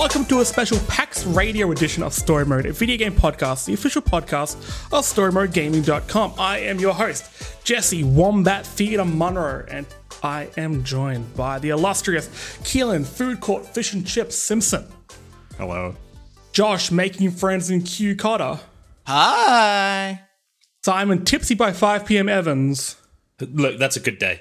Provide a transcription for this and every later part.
Welcome to a special PAX radio edition of Story Mode, a video game podcast, the official podcast of StoryModeGaming.com. I am your host, Jesse Wombat Theatre Munro, and I am joined by the illustrious Keelan Food Court Fish and Chips Simpson, Hello. Josh Making Friends in Q Cotter, Hi. Simon Tipsy by 5 p.m. Evans. Look, that's a good day.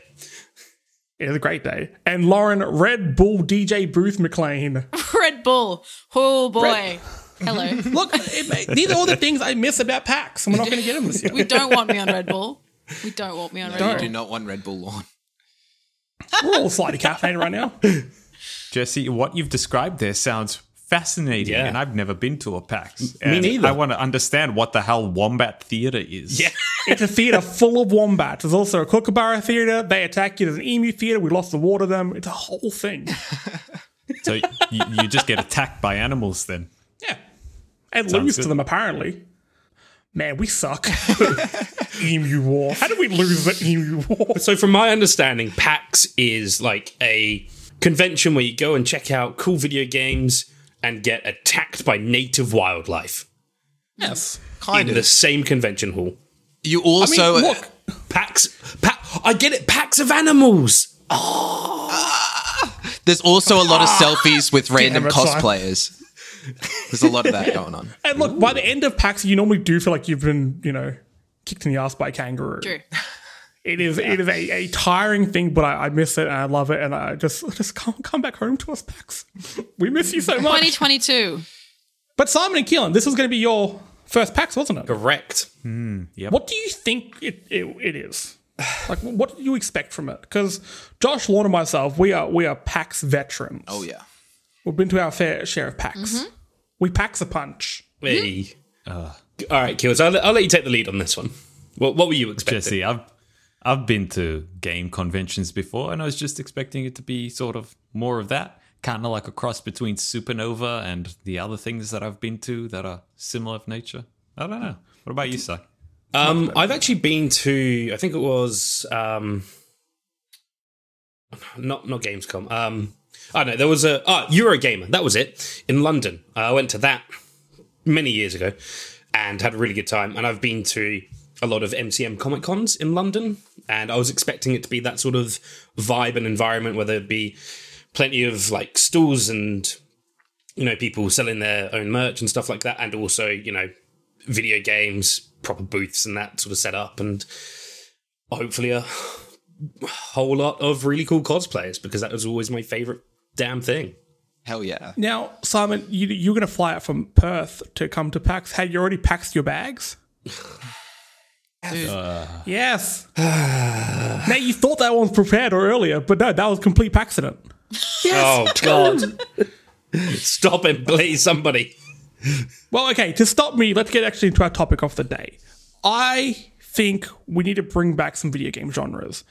It is a great day. And Lauren Red Bull DJ Booth McLean. Red Bull. Oh boy. Hello. Look, it, these are all the things I miss about PAX, and we're not going to get them this year. We don't want me on Red Bull. We don't want me on Red Don't. Bull. Do not want Red Bull lawn. We're all slightly caffeinated right now. Jesse, what you've described there sounds fascinating, Yeah. and I've never been to a PAX. me And neither. I want to understand what the hell Wombat Theatre is. Yeah. It's a theatre full of wombats. There's also a kookaburra theatre. They attack you. There's an emu theatre. We lost the water to them. It's a whole thing. So you, you just get attacked by animals then. Yeah. And Sounds lose to them, apparently. Man, we suck. emu war. How did we lose the emu war? So, from my understanding, PAX is like a convention where you go and check out cool video games and get attacked by native wildlife Yes. Kind in of. the same convention hall. You I mean, also uh, look, PAX, pa- I get it, packs of animals. Ah! there's also a lot of ah! selfies with random it, cosplayers. There's a lot of that going on. and look, by the end of PAX, you normally do feel like you've been, you know, kicked in the ass by a kangaroo. True. It is it is a, a tiring thing, but I, I miss it and I love it, and I just just come come back home to us, Pax. We miss you so much. 2022. But Simon and Keelan, this was going to be your first PAX, wasn't it? Correct. Hmm, what do you think it, it, it is? Like, what do you expect from it? Because Josh, Lorne, and myself, we are we are PAX veterans. Oh yeah. We've been to our fair share of PAX. Mm-hmm. We PAX a punch. Hey. Mm-hmm. Uh, all right, Kills. I'll, I'll let you take the lead on this one. What, what were you expecting? Jesse, I've I've been to game conventions before, and I was just expecting it to be sort of more of that, kind of like a cross between Supernova and the other things that I've been to that are similar of nature. I don't know. What about you, Si? Um, I've actually been to. I think it was um, not not Gamescom. Um, I don't know. There was a ah Eurogamer. That was it in London. I went to that many years ago and had a really good time. And I've been to a lot of MCM Comic Cons in London, and I was expecting it to be that sort of vibe and environment where there'd be plenty of like stalls and you know people selling their own merch and stuff like that, and also you know video games, proper booths and that sort of setup, and hopefully a whole lot of really cool cosplayers because that was always my favorite damn thing. Hell yeah. Now, Simon, you, you're going to fly out from Perth to come to PAX. Had you already packed your bags? yes. Uh. now, you thought that one was prepared or earlier, but no, that was complete accident. Oh God! Stop it, please, somebody. Well, okay, to stop me, let's get actually into our topic of the day. I think we need to bring back some video game genres.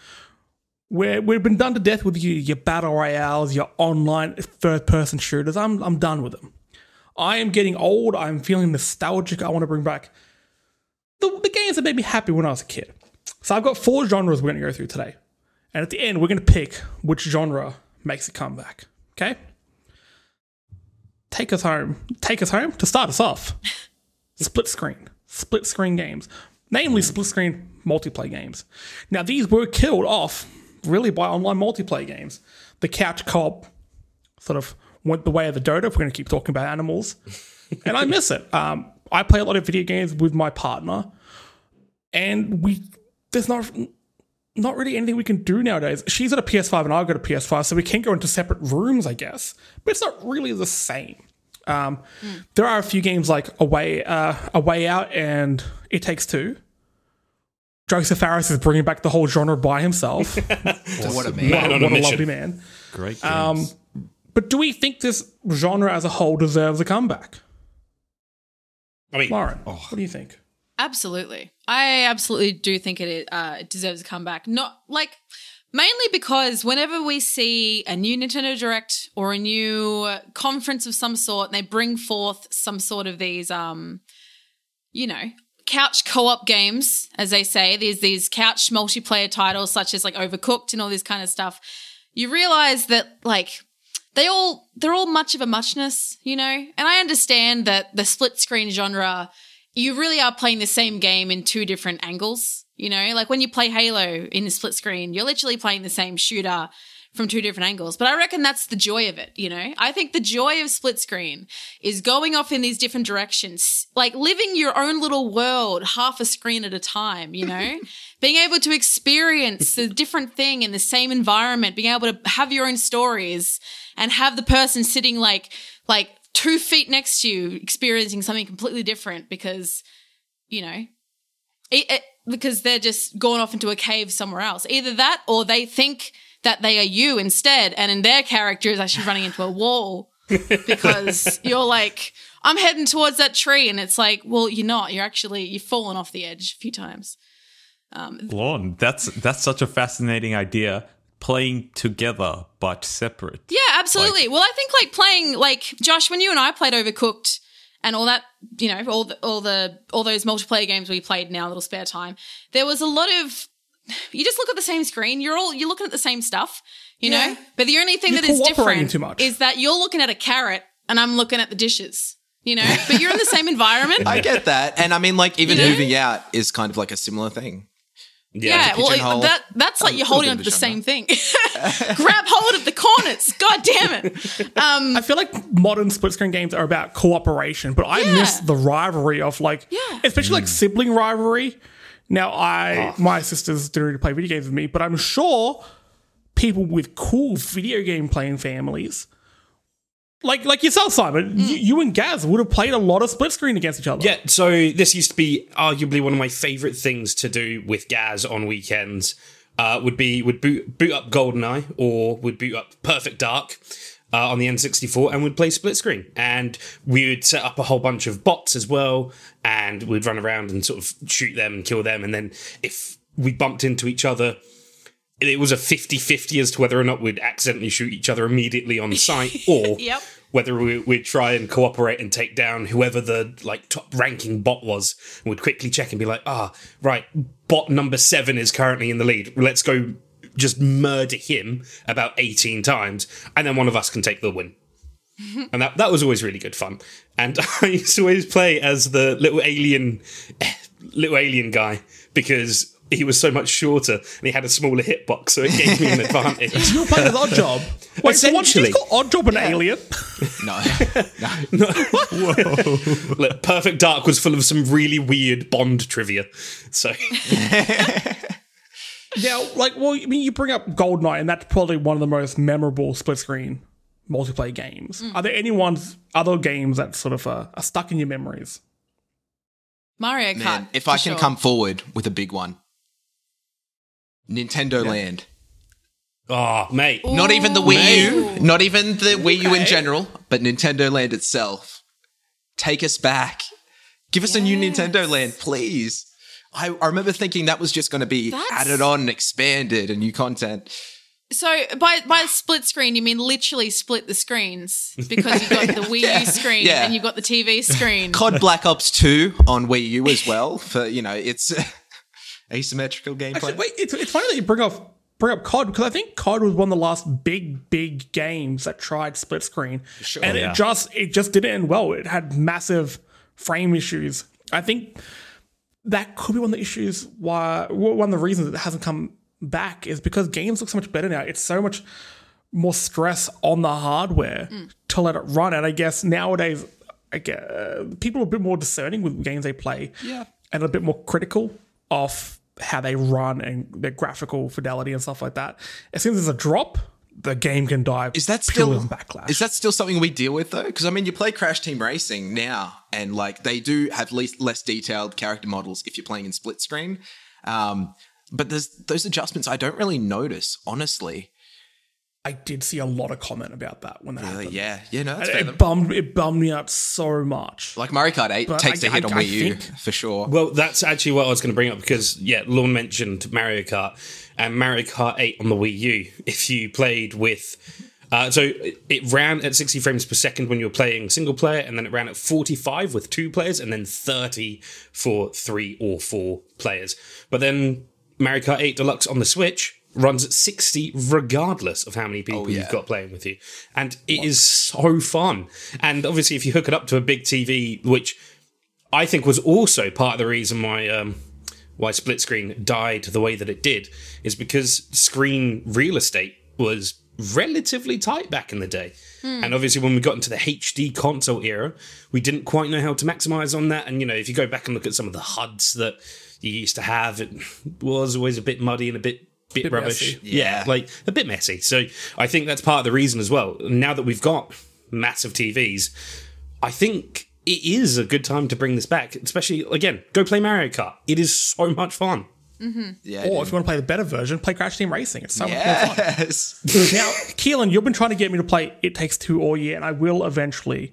Where we've been done to death with your, your battle royales, your online third person shooters. I'm, I'm done with them. I am getting old. I'm feeling nostalgic. I want to bring back the, the games that made me happy when I was a kid. So I've got four genres we're going to go through today. And at the end, we're going to pick which genre makes a comeback. Okay? Take us home. Take us home to start us off. split screen. Split screen games. Namely, split screen multiplayer games. Now, these were killed off really by online multiplayer games. The couch co-op sort of went the way of the dodo, if we're going to keep talking about animals. and I miss it. Um, I play a lot of video games with my partner, and we there's not not really anything we can do nowadays. She's got a PS5 and I've got a PS5, so we can go into separate rooms, I guess. But it's not really the same. Um, There are a few games like A Way, uh, a Way Out and It Takes Two. Josef Fares is bringing back the whole genre by himself. What a man. Man on a what a mission. lovely man. Great games. Um, But do we think this genre as a whole deserves a comeback? I mean, Lauren, what do you think? Absolutely. I absolutely do think it uh, it deserves a comeback. Not like mainly because whenever we see a new Nintendo Direct or a new conference of some sort, and they bring forth some sort of these um you know, couch co-op games, as they say, there's these couch multiplayer titles such as like Overcooked and all this kind of stuff. You realize that like they all they're all much of a muchness, you know. And I understand that the split screen genre, you really are playing the same game in two different angles. You know, like when you play Halo in the split screen, you're literally playing the same shooter from two different angles. But I reckon that's the joy of it, you know? I think the joy of split screen is going off in these different directions, like living your own little world half a screen at a time, you know? being able to experience a different thing in the same environment, being able to have your own stories and have the person sitting like, like two feet next to you experiencing something completely different because, you know, it, it, because they're just going off into a cave somewhere else. Either that or they think that they are you instead, and in their character is actually running into a wall because you're like, I'm heading towards that tree, and it's like, well, you're not. You're actually you've fallen off the edge a few times. Um, Lorne, that's that's such a fascinating idea. Playing together but separate. Yeah, absolutely. well, I think like playing like Josh when you and I played Overcooked and all that, you know, all the all the all those multiplayer games we played in our little spare time. There was a lot of you just look at the same screen. You're all you're looking at the same stuff, you know. But the only thing You're that is different too much. is that you're looking at a carrot and I'm looking at the dishes. You know, but you're in the same environment. I get that. And I mean, like, even You know? moving out is kind of like a similar thing. Yeah, well, that that's like A you're holding on to the same thing. Grab hold of the corners. God damn it. Um, I feel like modern split screen games are about cooperation, but I Yeah. miss the rivalry of like, Yeah. especially like sibling rivalry. Now, I my sisters do play video games with me, but I'm sure people with cool video game playing families, like like yourself, Simon, you, you and Gaz would have played a lot of split screen against each other. Yeah, so this used to be arguably one of my favorite things to do with Gaz on weekends. Uh, would be would boot boot up GoldenEye or would boot up Perfect Dark uh, on the N64 and we'd play split screen. And we would set up a whole bunch of bots as well, and we'd run around and sort of shoot them and kill them. And then if we bumped into each other, it was a 50-50 as to whether or not we'd accidentally shoot each other immediately on sight or Yep. whether we, we'd try and cooperate and take down whoever the like top ranking bot was and would quickly check and be like ah right bot number seven is currently in the lead let's go just murder him about 18 times and then one of us can take the win and that, that was always really good fun and i used to always play as the little alien little alien guy because he was so much shorter and he had a smaller hitbox so it gave me an advantage You were playing as Odd Job. Wait, so what did Essentially. you Odd Job an alien? No. Look, Perfect Dark was full of some really weird Bond trivia. So Now, like, well, I mean, you bring up Goldeneye, and that's probably one of the most memorable split screen multiplayer games. Are there any ones, other games that sort of uh, are stuck in your memories? Mario Kart. Man, if I can sure. come forward with a big one Nintendo Land. Oh, mate. Not even the Wii U, not even the Wii U in general, but Nintendo Land itself. Take us back. Give us a new Nintendo Land, please. I, I remember thinking that was just going to be That's- added on, and expanded, and new content. So by by split screen, you mean literally split the screens because you've got the Wii U screen Yeah. and you've got the TV screen. COD Black Ops 2 on Wii U as well, for, you know, it's asymmetrical gameplay. Actually, wait, it's, it's funny that you bring up bring up COD because I think COD was one of the last big, big games that tried split screen, and Yeah. it just it just didn't end well. It had massive frame issues. I think that could be one of the issues why one of the reasons it hasn't come back is because games look so much better now. It's so much more stress on the hardware to let it run, and I guess nowadays. I guess, uh, people are a bit more discerning with games they play, Yeah. and a bit more critical of how they run and their graphical fidelity and stuff like that. As soon as there's a drop, the game can die. Is that still backlash? Is that still something we deal with though? Because I mean, you play Crash Team Racing now, and like they do have least less detailed character models if you're playing in split screen. Um, but there's those adjustments I don't really notice, honestly. I did see a lot of comment about that when that Really, happened. yeah, yeah, no, that's It, fair. it bummed it bummed me out so much. Like Mario Kart 8 But takes I- a hit I- on I Wii U think- for sure. Well, that's actually what I was going to bring up because, yeah, Lorne mentioned Mario Kart and Mario Kart 8 on the Wii U. If you played with. Uh, so it- it ran at 60 frames per second when you were playing single player, and then it ran at 45 with two players, and then 30 for three or four players. But then Mario Kart 8 Deluxe on the Switch runs at 60 regardless of how many people yeah. you've got playing with you. And it is so fun. And obviously, if you hook it up to a big TV, which I think was also part of the reason why. Um, why split screen died the way that it did is because screen real estate was relatively tight back in the day. And obviously, when we got into the HD console era, we didn't quite know how to maximize on that. And, you know, if you go back and look at some of the HUDs that you used to have, it was always a bit muddy and a bit. Bit, Bit rubbish, messy. Yeah. like a bit messy. So I think that's part of the reason as well. Now that we've got massive TVs, I think it is a good time to bring this back. Especially again, go play Mario Kart. It is so much fun. Mm-hmm. Yeah. Or if you want to play the better version, play Crash Team Racing. It's so much more fun. yes. Now, Keelan, you've been trying to get me to play It Takes Two all year, and I will eventually.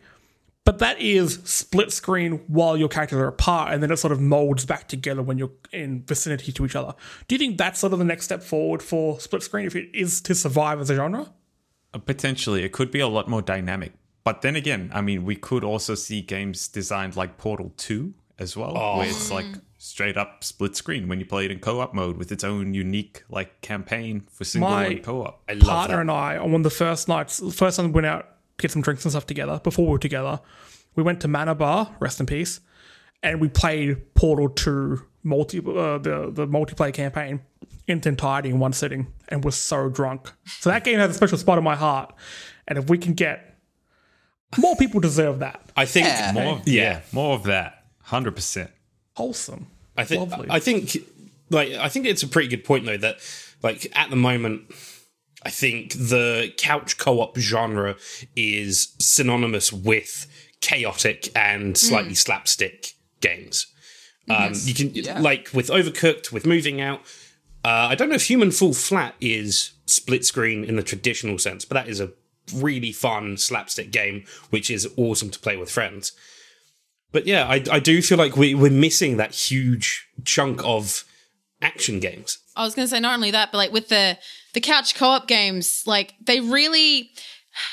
But that is split screen while your characters are apart, and then it sort of molds back together when you're in vicinity to each other. Do you think that's sort of the next step forward for split screen if it is to survive as a genre? Uh, Potentially, it could be a lot more dynamic. But then again, I mean, we could also see games designed like Portal 2 as well, where it's like straight up split screen when you play it in co op mode with its own unique like campaign for single My- co op. I love partner that. and I on one of the first nights, the first time we went out to get some drinks and stuff together before we were together, we went to Mana Bar, rest in peace, and we played Portal Two multi uh, the the multiplayer campaign in its entirety in one sitting, and was so drunk. So that game has a special spot in my heart, and if we can get more people deserve that I think Yeah. More of, Yeah. yeah, more of that. 100%. wholesome. I think Lovely. I think like I think it's a pretty good point though that like at the moment I think the couch co-op genre is synonymous with chaotic and slightly slapstick games. Um, you can like with Overcooked, with Moving Out. Uh, I don't know if Human Fall Flat is split screen in the traditional sense, but that is a really fun slapstick game, which is awesome to play with friends. But yeah, I, I do feel like we, we're missing that huge chunk of action games. I was going to say not only that, but like with the the couch co-op games, like they really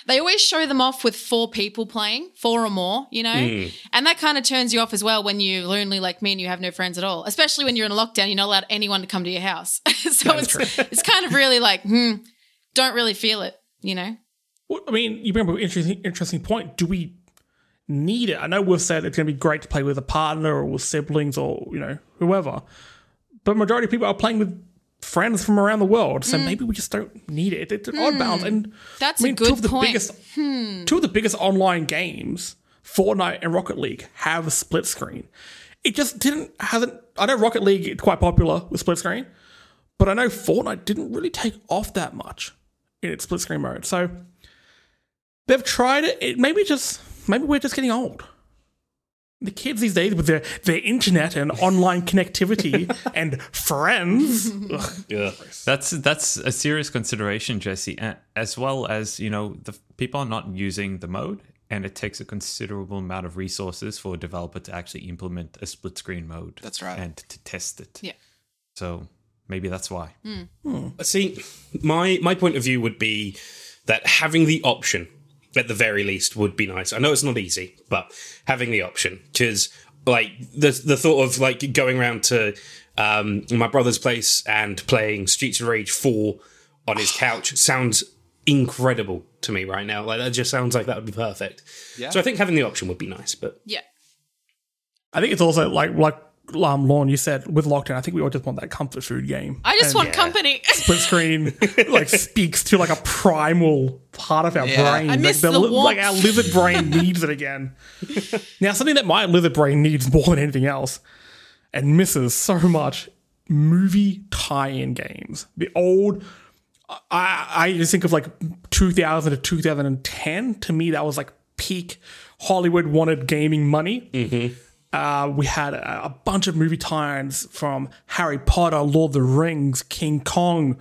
they always show them off with four people playing, four or more, you know? And that kind of turns you off as well when you're lonely like me and you have no friends at all. Especially when you're in a lockdown, you're not allowed anyone to come to your house. so it's it's kind of really like, hmm, don't really feel it, you know? Well, I mean, you bring up an interesting, interesting point. Do we need it? I know we've said it's going to be great to play with a partner or with siblings or you know whoever, but majority of people are playing with friends from around the world. So mm. maybe we just don't need it. It's hmm. an odd balance. And That's I mean, a good two of the point. biggest, hmm. two of the biggest online games, Fortnite and Rocket League, have a split screen. It just didn't hasn't. I know Rocket League is quite popular with split screen, but I know Fortnite didn't really take off that much in its split screen mode. So they've tried it. it maybe just maybe we're just getting old. The kids these days with their, their internet and online connectivity and friends. Yeah. That's that's a serious consideration, Jesse, as well as you know the people are not using the mode, and it takes a considerable amount of resources for a developer to actually implement a split screen mode. That's right. and to test it. Yeah. So maybe that's why. Hmm. Hmm. See, my my point of view would be that having the option at the very least would be nice. I know it's not easy, but having the option because like the the thought of like going around to um, my brother's place and playing Streets of Rage four on his couch sounds incredible to me right now. Like that just sounds like that would be perfect. Yeah. So I think having the option would be nice, but Yeah. I think it's also like like um, Lauren, you said with lockdown. I think we all just want that comfort food game. I just And want company. split screen like speaks to like a primal part of our Yeah. brain. I miss like, the li- like our lizard brain needs it again. now, something that my lizard brain needs more than anything else and misses so much movie tie-in games. The old I I just think of like 2000 to 2010. To me, that was like peak Hollywood wanted gaming money. Uh, we had a, a bunch of movie tie-ins from Harry Potter, Lord of the Rings, King Kong.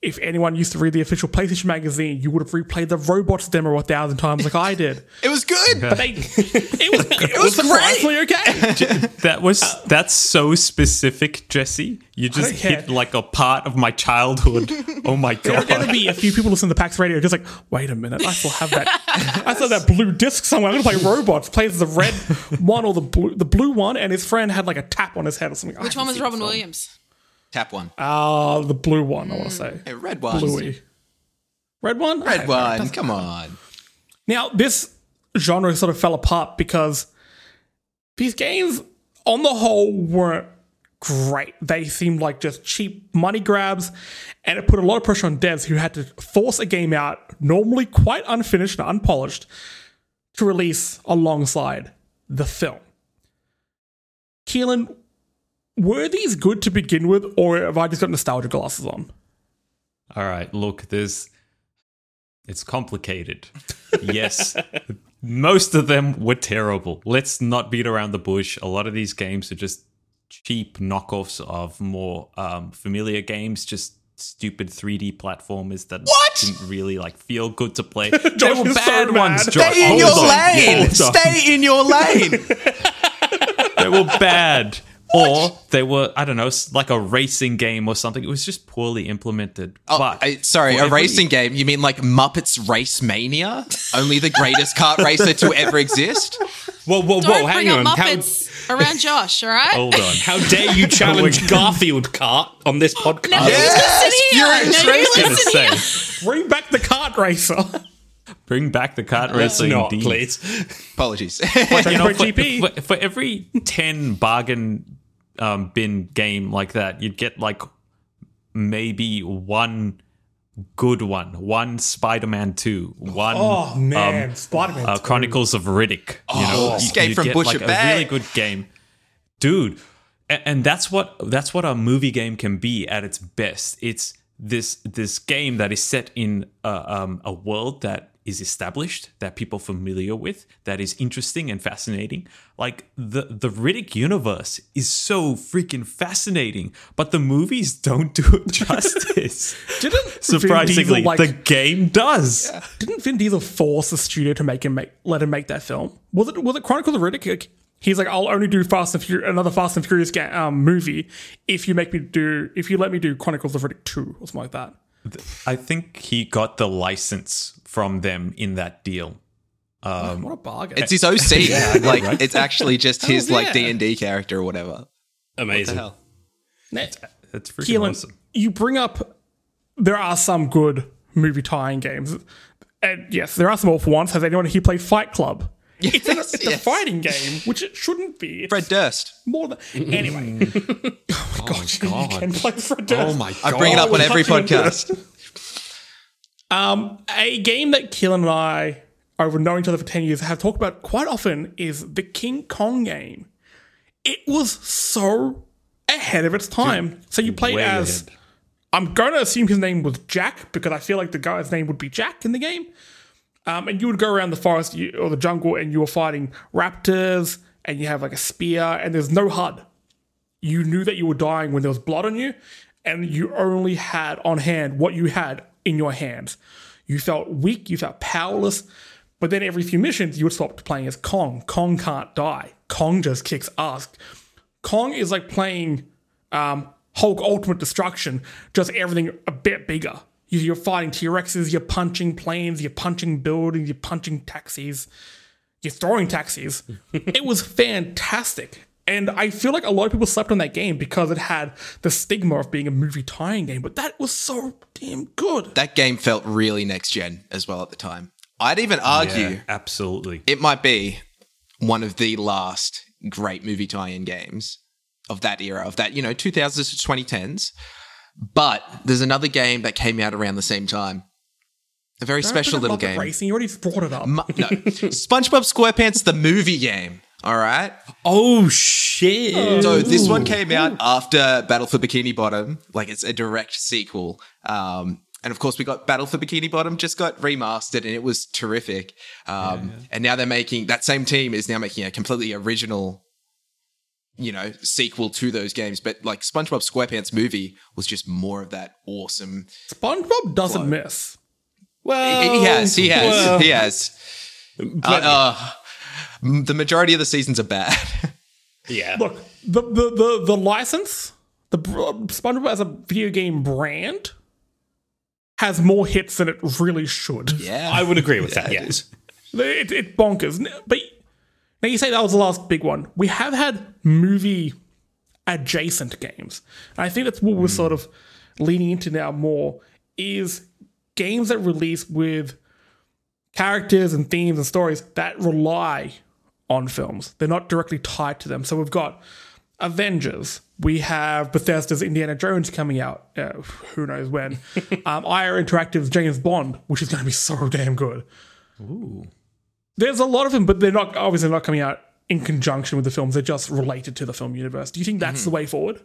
If anyone used to read the official PlayStation magazine, you would have replayed the robots demo a thousand times, like I did. It was good. But they, it was it, was was surprisingly okay. That was uh, that's so specific, Jesse. You just don't care. hit like a part of my childhood. oh my god! There are going to be a few people listening to PAX Radio just like, wait a minute, I still have that. I still have that blue disc somewhere. I'm going to play robots. Plays the red one or the blue, the blue one, and his friend had like a tap on his head or something. Which one was Robin Williams? Tap one. Uh, the blue one, I want to say. Hey, red one. Bluey. Red one? Red Okay, one. that's- Come on. Now, this genre sort of fell apart because these games, on the whole, weren't great. They seemed like just cheap money grabs, and it put a lot of pressure on devs who had to force a game out, normally quite unfinished and unpolished, to release alongside the film. Keelan, were these good to begin with, or have I just got nostalgia glasses on? All right, look, there's. It's complicated. Yes, most of them were terrible. Let's not beat around the bush. A lot of these games are just cheap knockoffs of more um, familiar games, just stupid 3D platformers that What? didn't really like feel good to play. they were so bad mad. ones, Josh. Stay in Hold your on, lane. Stay in your lane. they were bad. Or they were, I don't know like a racing game or something. It was just poorly implemented. Oh, but I- sorry, a every- racing game? You mean like Muppets Race Mania? Only the greatest kart racer to ever exist? Whoa, whoa, Don't whoa! Hang bring on. up How, Muppets around Josh, all right? Hold on. how dare you challenge Garfield Kart on this podcast? No, you listen here. Furious you Racing. gonna say, Bring back the kart racer. bring back the kart Let's racing. not, please. Apologies. you know, for for, GP. for, for every 10 bargain um, bin game like that, you'd get like maybe one good one, one Spider Man 2, one Oh man, um, Spider-Man. uh, Chronicles of Riddick. You know, Oh, Escape you'd from Butcher like, Bay. a really good game. Dude, a- and that's what that's what a movie game can be at its best. It's this this game that is set in a, um, a world that is established, that people are familiar with, that is interesting and fascinating. Like the the Riddick universe is so freaking fascinating, but the movies don't do it justice. Didn't Surprisingly, Diesel, like, the game does. yeah. didn't Vin Diesel force the studio to make him make let him make that film? Was it was it Chronicles of Riddick? Like, He's like, I'll only do Fast and Furious, another Fast and Furious ga- um, movie if you make me do if you let me do Chronicles of Riddick two or something like that. I think he got the license from them in that deal. Um, What a bargain! It's his OC. like right? it's actually just his like yeah. D and D character or whatever. Amazing. The hell? Net. That's freaking Keelan, awesome. you bring up there are some good movie tie-in games, and yes, there are some awful ones. Has anyone here played Fight Club? It's, a, it's a fighting game, which it shouldn't be. It's Fred Durst. more than anyway. oh my god, you can play Fred Durst. Oh my god, I bring it up on every podcast. Um, a game that Keelan and I, over knowing each other for 10 years, have talked about quite often is the King Kong game. It was so ahead of its time. so you play as. ahead. I'm going to assume his name was Jack because I feel like the guy's name would be Jack in the game. Um, and you would go around the forest or the jungle and you were fighting raptors and you have like a spear and there's no HUD. You knew that you were dying when there was blood on you and you only had on hand what you had in your hands. You felt weak, you felt powerless, but then every few missions you would swap to playing as Kong. Kong can't die. Kong just kicks ass. Kong is like playing um, Hulk Ultimate Destruction, just everything a bit bigger. You- You're fighting T Rexes, you're punching planes, you're punching buildings, you're punching taxis, you're throwing taxis. it was fantastic. And I feel like a lot of people slept on that game because it had the stigma of being a movie tying game, but that was so damn good. That game felt really next gen as well at the time. I'd even argue Yeah, absolutely. it might be one of the last great movie tie-in games of that era, of that, you know, 2000s to 2010s. But there's another game that came out around the same time. A very special little game. Racing, you already brought it up. Mu- no, SpongeBob SquarePants the movie game. All right. Oh shit! So this one came out after Battle for Bikini Bottom, like it's a direct sequel. Um, and of course, we got Battle for Bikini Bottom just got remastered, and it was terrific. Um, And now they're making that same team is now making a completely original, you know, sequel to those games. But like SpongeBob SquarePants movie was just more of that awesome. SpongeBob doesn't miss. well, he has, he has, well, he has. Uh, uh, the majority of the seasons are bad. yeah. Look, the the the, the license, the br- SpongeBob as a video game brand, has more hits than it really should. yeah, I would agree with that. Yes. It, it bonkers. But now you say that was the last big one. We have had movie adjacent games. And I think that's what we're sort of leaning into now more is games that release with characters and themes and stories that rely on films. They're not directly tied to them. So we've got Avengers. We have Bethesda's Indiana Jones coming out. Uh, who knows when? um, IO Interactive's James Bond, which is going to be so damn good. There's a lot of them, but they're not obviously not coming out in conjunction with the films. They're just related to the film universe. Do you think that's the mm-hmm. way forward?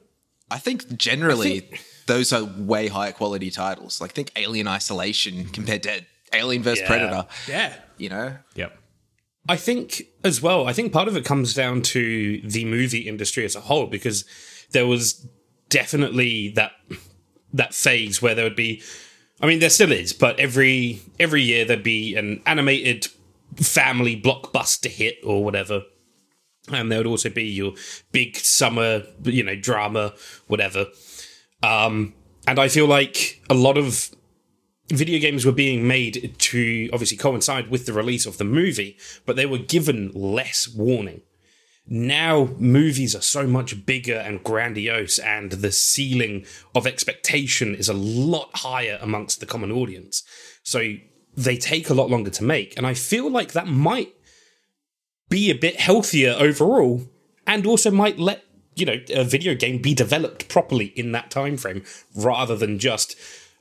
I think generally those are way higher quality titles. Like think Alien Isolation compared to Alien vs Yeah. Predator. Yeah. You know, Yep. I think as well, I think part of it comes down to the movie industry as a whole because there was definitely that that phase where there would be I mean there still is, but every every year there'd be an animated family blockbuster hit or whatever. And there would also be your big summer, you know, drama, whatever. Um, and I feel like a lot of video games were being made to obviously coincide with the release of the movie, but they were given less warning. Now movies are so much bigger and grandiose, and the ceiling of expectation is a lot higher amongst the common audience. So they take a lot longer to make, and I feel like that might be a bit healthier overall, and also might let you know a video game be developed properly in that time frame rather than just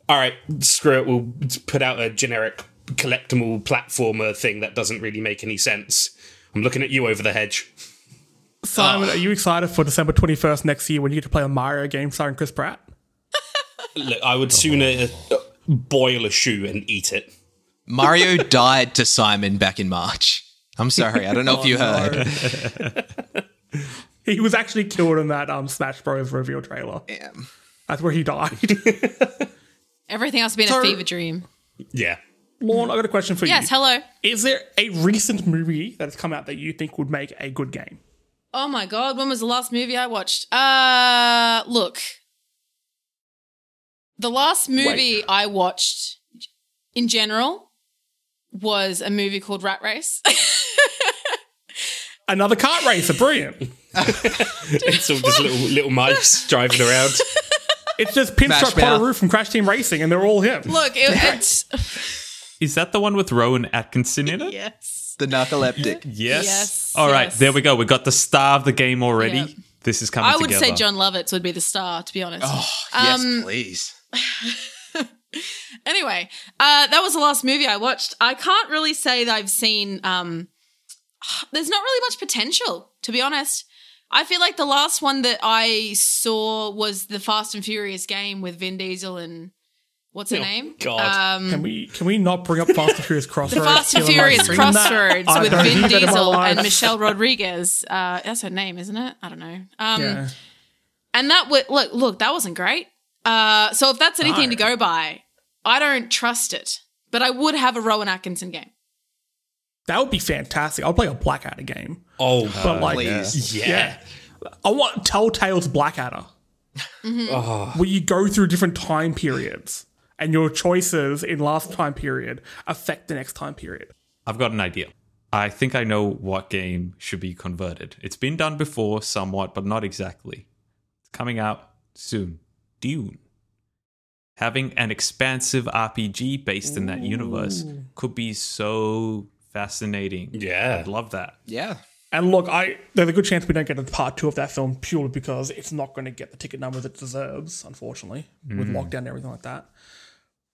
all right, screw it, we'll put out a generic collectible platformer thing that doesn't really make any sense. I'm looking at you over the hedge. Simon, are you excited for December 21st next year when you get to play a Mario game starring Chris Pratt? Look, I would sooner uh, boil a shoe and eat it. Mario died to Simon back in March. I'm sorry, I don't know if you heard. He was actually killed in that um, Smash Bros. reveal trailer. Damn. That's where he died. Everything else has been So- a fever dream. Yeah. Lorne, I got a question for Yes, you. Yes, hello. Is there a recent movie that has come out that you think would make a good game? Oh my god, when was the last movie I watched? Uh look. The last movie I watched in general was a movie called Rat Race. Another kart racer, brilliant. It's all just little little mice driving around. It's just Pinstripe Smash Mouth. Potoroo from Crash Team Racing, and they're all him. look, it, it's Is that the one with Rowan Atkinson in it? yes. The narcoleptic. Yes. Yes, All right, yes. there we go. We got the star of the game already. Yeah. This is coming I would together. say Jon Lovitz would be the star, to be honest. Oh, Um, yes, please. Anyway, uh, that was the last movie I watched. I can't really say that I've seen. Um, there's not really much potential, to be honest. I feel like the last one that I saw was the Fast and Furious game with Vin Diesel and what's her Oh, name? God. Um, Can we can we not bring up Fast and Furious Crossroads? the Fast and Furious Crossroads with Vin need that in my Diesel and Michelle Rodriguez. Uh, that's her name, isn't it? I don't know. Um, Yeah. And that would look, look, that wasn't great. Uh, so if that's anything No. to go by, I don't trust it. But I would have a Rowan Atkinson game. That would be fantastic. I'll play a Blackadder game. Oh, But like Please. yeah. I want Telltale's Blackadder. Mm-hmm. Oh. Where you go through different time periods and your choices in last time period affect the next time period. I've got an idea. I think I know what game should be converted. It's been done before somewhat, but not exactly. It's coming out soon. Dune. Having an expansive RPG based in that universe could be so fascinating. Yeah. I'd love that. Yeah. And look, I there's a good chance we don't get a part two of that film purely because it's not going to get the ticket numbers it deserves, unfortunately, with mm. lockdown and everything like that.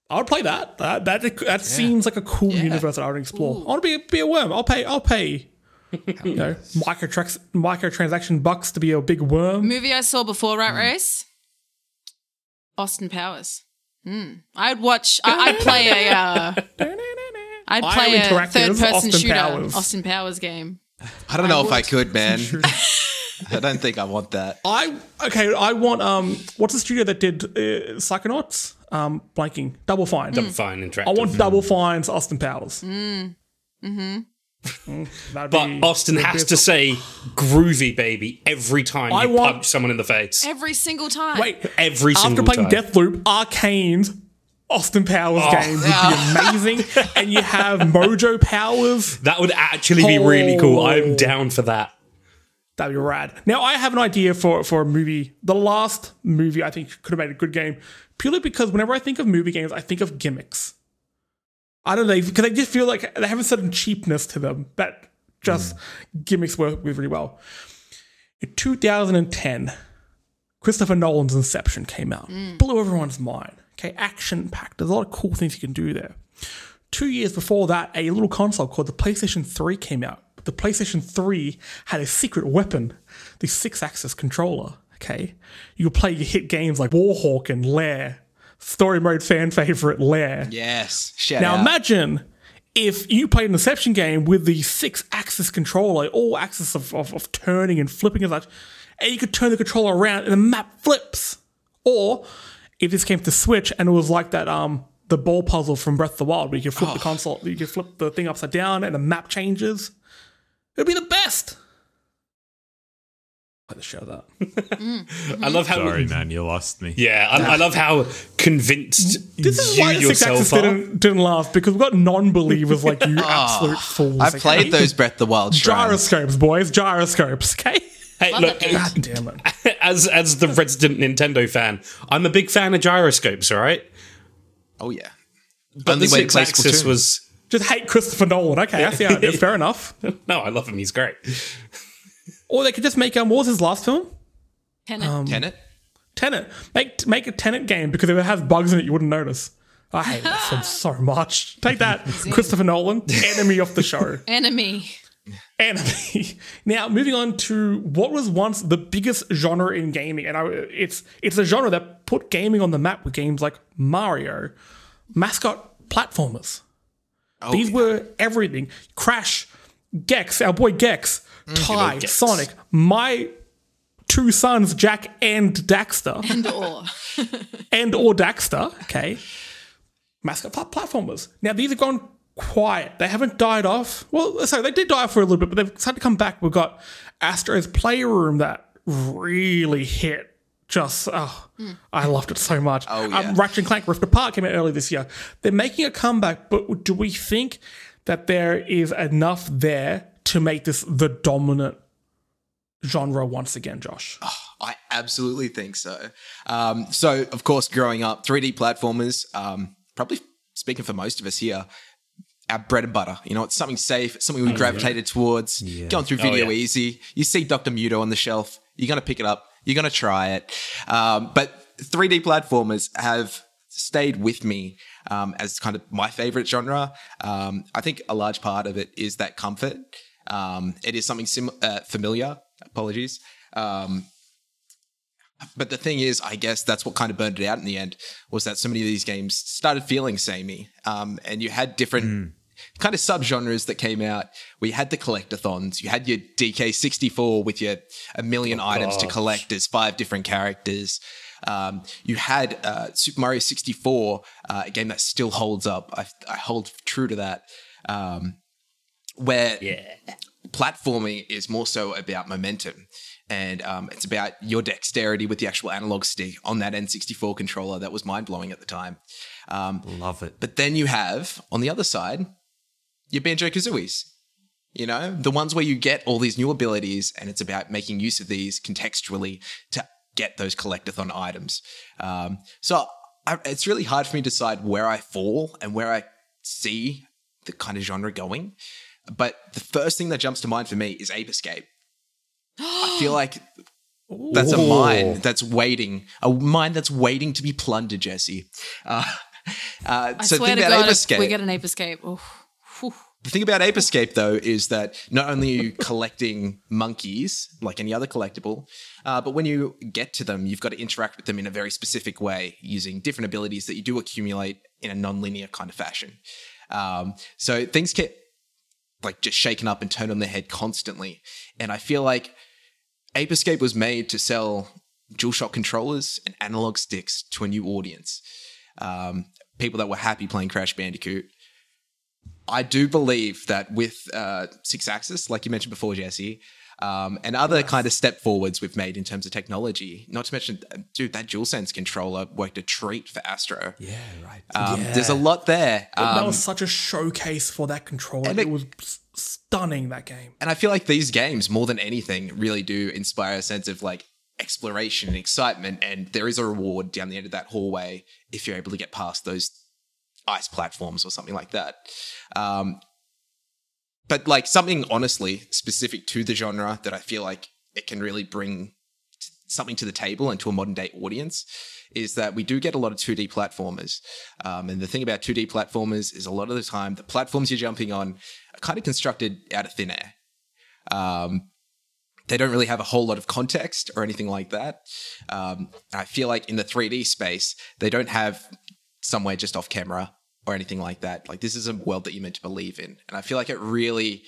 I would play that. That that, that seems like a cool universe that I would explore. I want to be a, be a worm. I'll pay. I'll pay. you know, microtrax, microtransaction bucks to be a big worm. Movie I saw before. Rat mm. Race Austin Powers. Hmm. I'd watch, I, I'd play a. Uh, I'd play a third person Austin shooter Powers. Austin Powers game. I don't know I if I could, man. I don't think I want that. I okay. I want um. What's the studio that did uh, Psychonauts? Um, blanking. Double Fine. Double Fine, interactive. I want Double Fine's Austin Powers. Mm. Mm-hmm. Mm, that'd but be- Austin has be- to say "groovy baby" every time I you want- punch someone in the face. Every single time. Wait, Every single after single playing time. Deathloop, Arkane's Austin Powers Oh. game would be amazing, and you have Mojo Powers. that would actually be really cool. Oh. I'm down for that. That'd be rad. Now I have an idea for for a movie. The last movie I think could have made a good game purely because whenever I think of movie games, I think of gimmicks. I don't know because I just feel like they have a certain cheapness to them that just gimmicks work with really well. In 2010, Christopher Nolan's Inception came out, mm. blew everyone's mind. Okay, action packed. There's a lot of cool things you can do there. Two years before that, a little console called the PlayStation 3 came out. The PlayStation 3 had a secret weapon, the six axis controller. Okay, you could play your hit games like Warhawk and Lair, story mode fan favorite Lair. Yes. Shout Now out. imagine if you played an Inception game with the six axis controller, all axis of, of, of turning and flipping and such, and you could turn the controller around and the map flips. Or if this came to Switch and it was like that um the ball puzzle from Breath of the Wild where you could flip the console, you could flip the thing upside down and the map changes. It'd be the best. Play the show that. Mm. I love how. Sorry, man, you lost me. Yeah, I, I love how convinced This is you why yourself are. didn't, didn't laugh because we've got non-believers like you ah. absolute fools. I've okay? played those Breath of the Wild shrines. Gyroscopes, boys, gyroscopes. Okay. Hey, Love look, that. God damn it. as as the resident Nintendo fan, I'm a big fan of gyroscopes. All right, Oh yeah. but Only the way to six play axis was Just hate Christopher Nolan. Okay, I see how it is. Fair enough. no, I love him. He's great. Or they could just make um, what was his last film? Tenet. Tenet. Tenet. Make make a Tenet game because if it has bugs in it, you wouldn't notice. I hate that film so much. Take that, Christopher Nolan, enemy of the show. Enemy. Enemy. Now, moving on to what was once the biggest genre in gaming, and I, it's it's a genre that put gaming on the map with games like Mario, mascot platformers. Oh, These were everything. Crash, Gex, our boy Gex, Ty, Gex. Sonic, my two sons, Jak and Daxter, And or. and or Daxter, okay. Mascot plat- platformers. Now these have gone quiet. They haven't died off. Well, sorry, they did die off for a little bit, but they've started to come back. We've got Astro's Playroom that really hit. Just, oh, I loved it so much. Oh, yeah. um, Ratchet and Clank Rift Apart came out earlier this year. They're making a comeback, but do we think that there is enough there to make this the dominant genre once again, Josh? I absolutely think so. Um, so, of course, growing up, 3D platformers, um, probably speaking for most of us here, our bread and butter. You know, it's something safe, it's something we gravitated towards. Going through Video yeah. Ezy, you see Dr. Muto on the shelf, you're going to pick it up, you're going to try it. Um, but 3D platformers have stayed with me um, as kind of my favorite genre. Um, I think a large part of it is that comfort. Um, it is something sim- uh, familiar. Apologies. Um, but the thing is, I guess that's what kind of burned it out in the end was that so many of these games started feeling samey, um, and you had different kind of subgenres that came out. We had the collectathons. You had your DK64 with your a million items to gosh. collect as five different characters. Um, you had uh, Super Mario 64, uh, a game that still holds up. I, I hold true to that. Um, where Yeah. platforming is more so about momentum and um, it's about your dexterity with the actual analog stick on that N64 controller that was mind blowing at the time. Um, Love it. but then you have on the other side your Banjo Kazooies. You know, the ones where you get all these new abilities and it's about making use of these contextually to get those collectathon items. Um, so I, it's really hard for me to decide where I fall and where I see the kind of genre going. But the first thing that jumps to mind for me is Ape Escape. I feel like that's a mine that's waiting, a mine that's waiting to be plundered, Jesse. Uh, uh, I so swear think to about God, Ape Escape. we get an ape escape. The thing about Ape Escape, though, is that not only are you collecting monkeys like any other collectible, uh, but when you get to them, you've got to interact with them in a very specific way using different abilities that you do accumulate in a non-linear kind of fashion. Um, so things get like just shaken up and turned on their head constantly. And I feel like Ape Escape was made to sell DualShock controllers and analog sticks to a new audience. Um, people that were happy playing Crash Bandicoot. I do believe that with uh, Six Axis, like you mentioned before, Jesse, um, and other kind of step forwards we've made in terms of technology, not to mention, uh, dude, that DualSense controller worked a treat for Astro. Yeah, right. Um, There's a lot there. that Um, was such a showcase for that controller. and It, it- was stunning that game. And I feel like these games, more than anything, really do inspire a sense of like exploration and excitement. And there is a reward down the end of that hallway if you're able to get past those ice platforms or something like that. Um, but like something honestly specific to the genre that I feel like it can really bring t- something to the table and to a modern day audience is that we do get a lot of 2D platformers. Um, and the thing about 2D platformers is a lot of the time the platforms you're jumping on are kind of constructed out of thin air. Um, they don't really have a whole lot of context or anything like that. Um, I feel like in the 3D space, they don't have somewhere just off camera or anything like that. Like this is a world that you're meant to believe in. And I feel like it really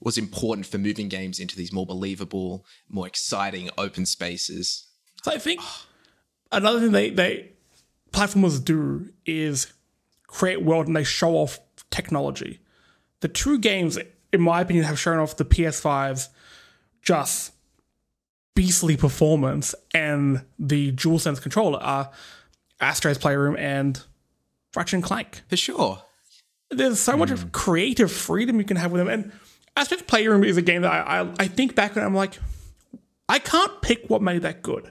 was important for moving games into these more believable, more exciting open spaces. So I think another thing they, they platformers do is create world and they show off technology. The two games, in my opinion, have shown off the PS5's just beastly performance and the DualSense controller uh, are Astro's Playroom and And Clank. For sure. There's so much hmm. creative freedom you can have with them. And Astro's Playroom is a game that I, I, I think back and I'm like, I can't pick what made that good.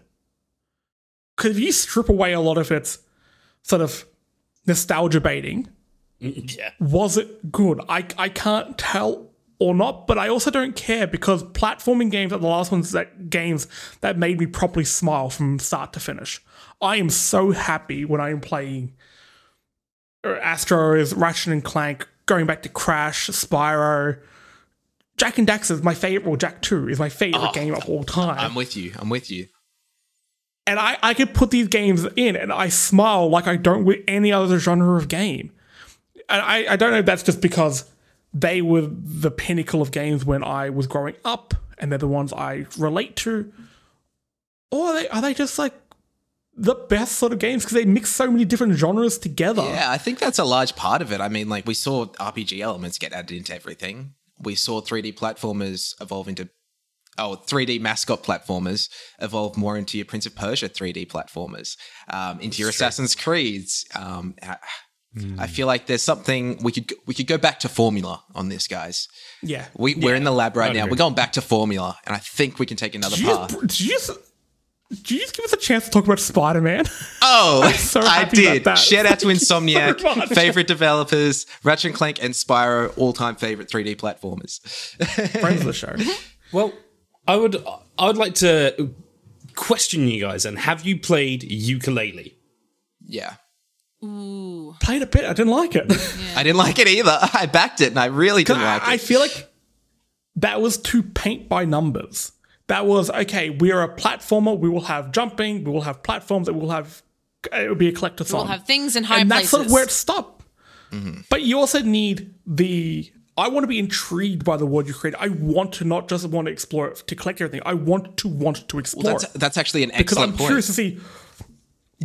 Because if you strip away a lot of its sort of nostalgia baiting, Yeah. was it good? I, I can't tell or not, but I also don't care because platforming games are the last ones that games that made me properly smile from start to finish. I am so happy when I am playing uh, Astro's Ratchet and Clank, going back to Crash, Spyro. Jak and Daxter is my favorite, well, Jak 2 is my favorite game of all time. I'm with you. I'm with you. and I, I could put these games in and I smile like I don't with any other genre of game. And I, I don't know if that's just because they were the pinnacle of games when I was growing up and they're the ones I relate to. Or are they, are they just like the best sort of games because they mix so many different genres together? Yeah, I think that's a large part of it. I mean, like we saw RPG elements get added into everything. We saw 3D platformers evolve into oh 3D mascot platformers evolve more into your Prince of Persia 3D platformers, um, into your Assassin's Creeds. Um, I- I feel like there's something we could we could go back to formula on this, guys. Yeah. We, we're in the lab right I'd now. agree. We're going back to formula, and I think we can take another Did path. you did you just give us a chance to talk about Spider Man? Oh, so I did. Shout out to Thank you so Insomniac, favorite developers, Ratchet and Clank and Spyro, all time favorite 3D platformers. Friends of the show. Well, I would I would like to question you guys and have you played Yooka-Laylee? Yeah. Ooh. Played a bit. I didn't like it. I didn't like it either. I backed it and I really didn't I, like I it. feel like that was to paint by numbers. That was okay. We're a platformer. We will have jumping. We will have platforms. It will have. It will be a collectathon. We'll have things in high and places. that's sort of where it stopped. But you also need the. I want to be intrigued by the world you create. I want to not just want to explore it to collect everything. I want to want to explore That's, it that's actually an because I'm point. curious to see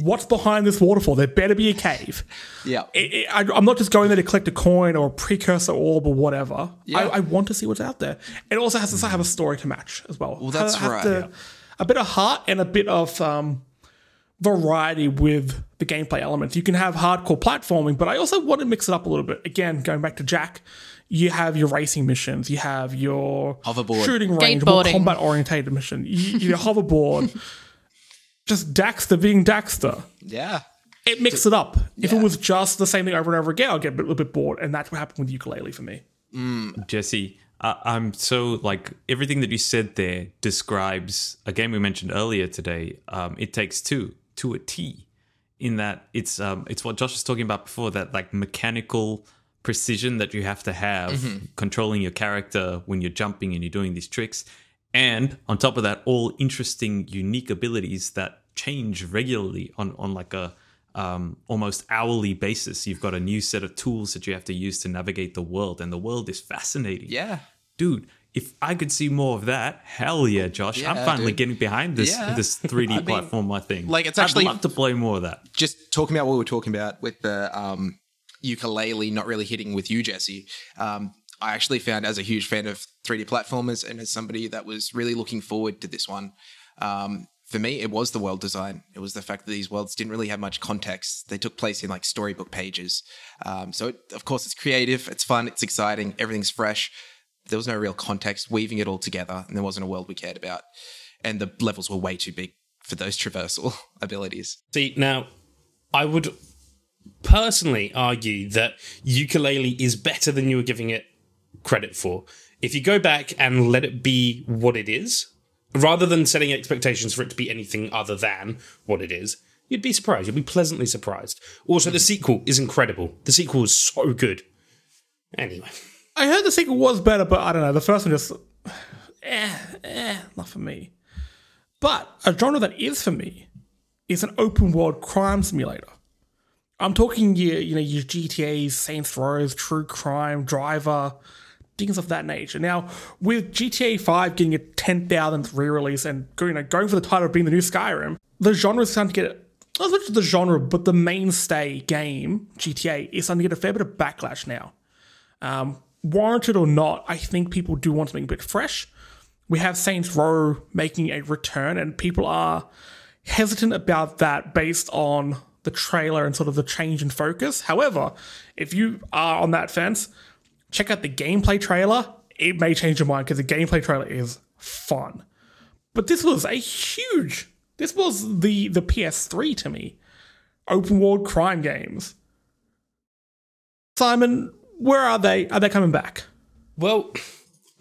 what's behind this waterfall. There better be a cave. Yeah. It- it- I, I'm not just going there to collect a coin or a precursor orb or whatever. Yeah. I, I want to see what's out there. It also has to have a story to match as well. Well, that's right, yeah. A bit of heart and a bit of um, variety with the gameplay elements. You can have hardcore platforming, but I also want to mix it up a little bit. Again, going back to Jak, you have your racing missions, you have your Hoverboard. shooting range, more combat orientated mission, you, your hoverboard. Just Daxter being Daxter Yeah. it mixed it up. If it was just the same thing over and over again, I'll get a little bit bored, and that's what happened with Yooka-Laylee for me. Jesse, I I'm so like everything that you said there describes a game we mentioned earlier today. Um, it takes two to a T. In that it's um, it's what Josh was talking about before that like mechanical precision that you have to have controlling your character when you're jumping and you're doing these tricks, and on top of that, all interesting, unique abilities that change regularly on on like a um, almost hourly basis. You've got a new set of tools that you have to use to navigate the world, and the world is fascinating. Yeah. dude. If I could see more of that, hell yeah, Josh! I'm finally dude. getting behind this Yeah. this 3D I mean, I think like, it's actually I'd love to play more of that. Just talking about what we were talking about with the um, Yooka-Laylee not really hitting with you, Jesse. Um, I actually found as a huge fan of 3D platformers and as somebody that was really looking forward to this one, um, for me, it was the world design. It was the fact that these worlds didn't really have much context. They took place in like storybook pages. Um, so, it, of course, it's creative, it's fun, it's exciting, everything's fresh. there was no real context weaving it all together, and there wasn't a world we cared about, and the levels were way too big for those traversal abilities. See, now, I would personally argue that Yooka-Laylee is better than you were giving it credit for. If you go back and let it be what it is, rather than setting expectations for it to be anything other than what it is, you'd be surprised. You'd be pleasantly surprised. Also, the sequel is incredible. The sequel is so good. Anyway, I heard the sequel was better, but I don't know. The first one just, eh, eh, not for me. But a genre that is for me is an open world crime simulator. I'm talking your, you know, your GTA's, Saints Rows, True Crime, Driver, things of that nature. Now, with GTA 5 getting a 10,000th re-release and going, you know, going for the title of being the new Skyrim, the genre is starting to get not much the genre, but the mainstay game, GTA, is starting to get a fair bit of backlash now. Um, warranted or not, I think people do want something a bit fresh. We have Saints Row making a return, and people are hesitant about that based on the trailer and sort of the change in focus. However, if you are on that fence, check out the gameplay trailer. It may change your mind because the gameplay trailer is fun. But this was a huge. This was the the PS3 to me. Open world crime games. Simon, where are they? Are they coming back? Well,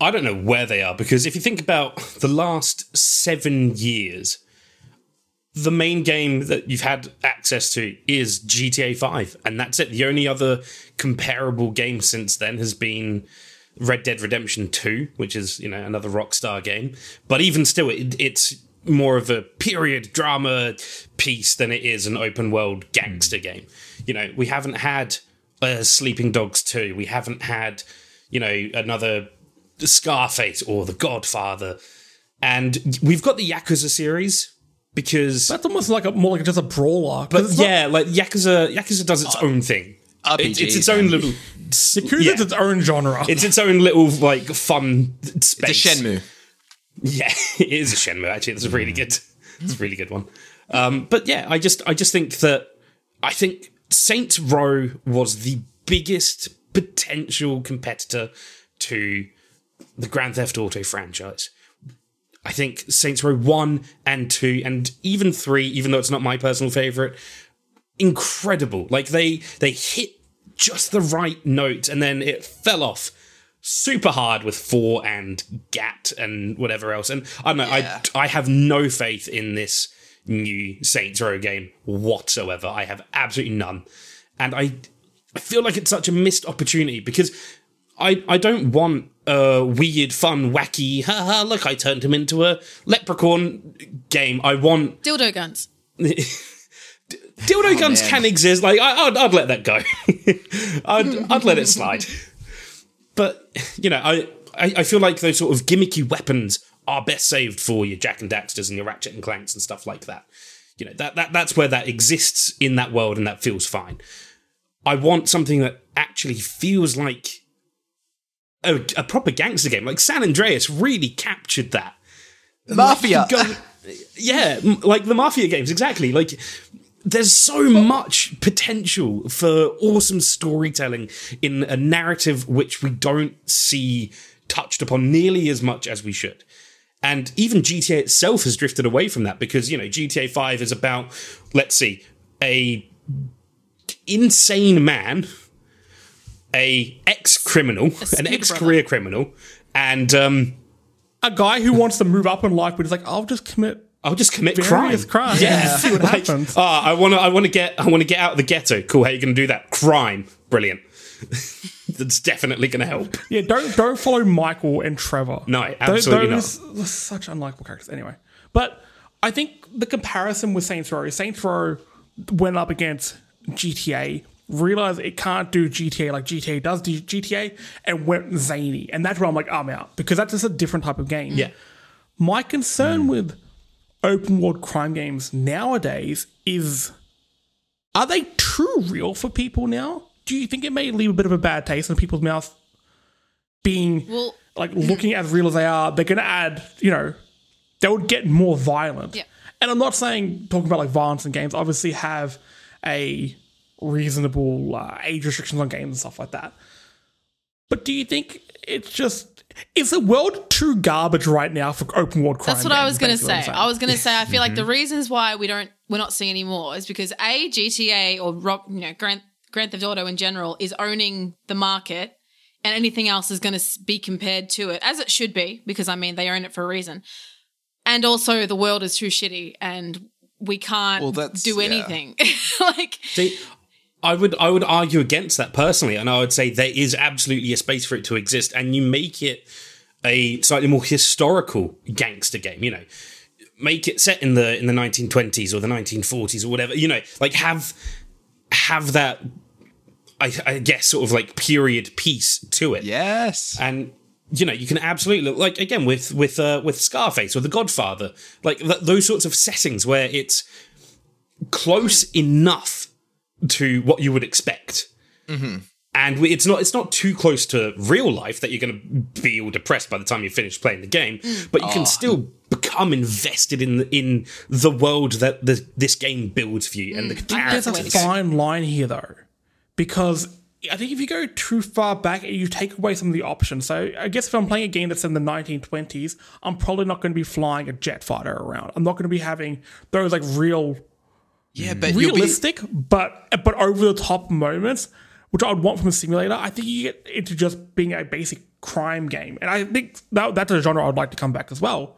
I don't know where they are because if you think about the last seven years, the main game that you've had access to is GTA 5, and that's it. The only other comparable game since then has been Red Dead Redemption 2, which is, you know, another Rockstar game. But even still, it, it's more of a period drama piece than it is an open world gangster game. You know, we haven't had uh, Sleeping Dogs 2, we haven't had, you know, another Scarface or The Godfather. And we've got the Yakuza series because That's almost like a more like just a brawler. but it's not- yeah, like Yakuza, Yakuza does its own thing. It's, it's its own little. Yakuza's yeah. its own genre. It's its own little like fun space. It's a Shenmue. Yeah, it is a Shenmue. Actually, that's a really good. It's a really good one. Um, but yeah, I just I just think that I think Saints Row was the biggest potential competitor to the Grand Theft Auto franchise. I think Saints Row 1 and 2 and even 3 even though it's not my personal favorite incredible. Like they they hit just the right note and then it fell off super hard with 4 and GAT and whatever else. And I don't know Yeah. I I have no faith in this new Saints Row game whatsoever. I have absolutely none. And I I feel like it's such a missed opportunity because I, I don't want a weird, fun, wacky, haha, look, I turned him into a leprechaun game. I want Dildo guns. dildo oh, guns man. can exist. Like, I, I'd, I'd let that go. I'd, I'd let it slide. But, you know, I, I, I feel like those sort of gimmicky weapons are best saved for your Jak and Daxters and your Ratchet and Clanks and stuff like that. You know, that, that that's where that exists in that world and that feels fine. I want something that actually feels like a, a proper gangster game. Like San Andreas really captured that. Mafia. Go- yeah, like the Mafia games, exactly. Like there's so much potential for awesome storytelling in a narrative which we don't see touched upon nearly as much as we should. And even GTA itself has drifted away from that because, you know, GTA 5 is about, let's see, a insane man, a ex-criminal, an ex-career criminal, and um, a guy who wants to move up in life, but he's like, I'll just commit I'll just commit crime. various crimes. Yeah, see what Like, happens. Ah, I want to. I want to get. I want to get out of the ghetto. Cool. How you going to do that? Crime. Brilliant. That's definitely going to help. Yeah, don't don't follow Michael and Trevor. No, Tho- absolutely those are such unlikable characters. Anyway, but I think the comparison with Saints Row, Saints Row went up against GTA, realized it can't do GTA like GTA does do GTA, and went zany, and that's where I'm like, oh, I'm out because that's just a different type of game. Yeah. My concern mm. with open world crime games nowadays is are they too real for people now? Do you think it may leave a bit of a bad taste in people's mouth being Well, like looking as real as they are, they're gonna add, you know, they would get more violent. Yeah. And I'm not saying talking about like violence in games obviously have a reasonable uh, age restrictions on games and stuff like that. But do you think it's just is the world too garbage right now for open world crime? That's what I was going to say. I'm was going to say I feel like the Mm-hmm. reasons why we don't we're not seeing any more is because a GTA or Rock, you know Grand Grand Theft Auto in general is owning the market, and anything else is going to be compared to it as it should be because I mean they own it for a reason, and also the world is too shitty and we can't Well, that's- do yeah. anything like See, I would I would argue against that personally, and I would say there is absolutely a space for it to exist, and you make it a slightly more historical gangster game. You know, make it set in the in the 1920s or the 1940s or whatever. You know, like have have that. I, I guess sort of like period piece to it Yes. and you know you can absolutely like again with with uh, with Scarface or The Godfather, like th- those sorts of settings where it's close enough to what you would expect. Mm-hmm. And we, it's not it's not too close to real life that you're going to be all depressed by the time you finish playing the game, but you can ah. still become invested in the, in the world that the, this game builds for you and the mm. There's a fine line here, though, because I think if you go too far back, you take away some of the options. So I guess if I'm playing a game that's in the 1920s, I'm probably not going to be flying a jet fighter around. I'm not going to be having those like real, yeah, mm. but you'll be, realistic, but but over the top moments, which I would want from a simulator. I think you get into just being a basic crime game, and I think that that's a genre I'd like to come back as well.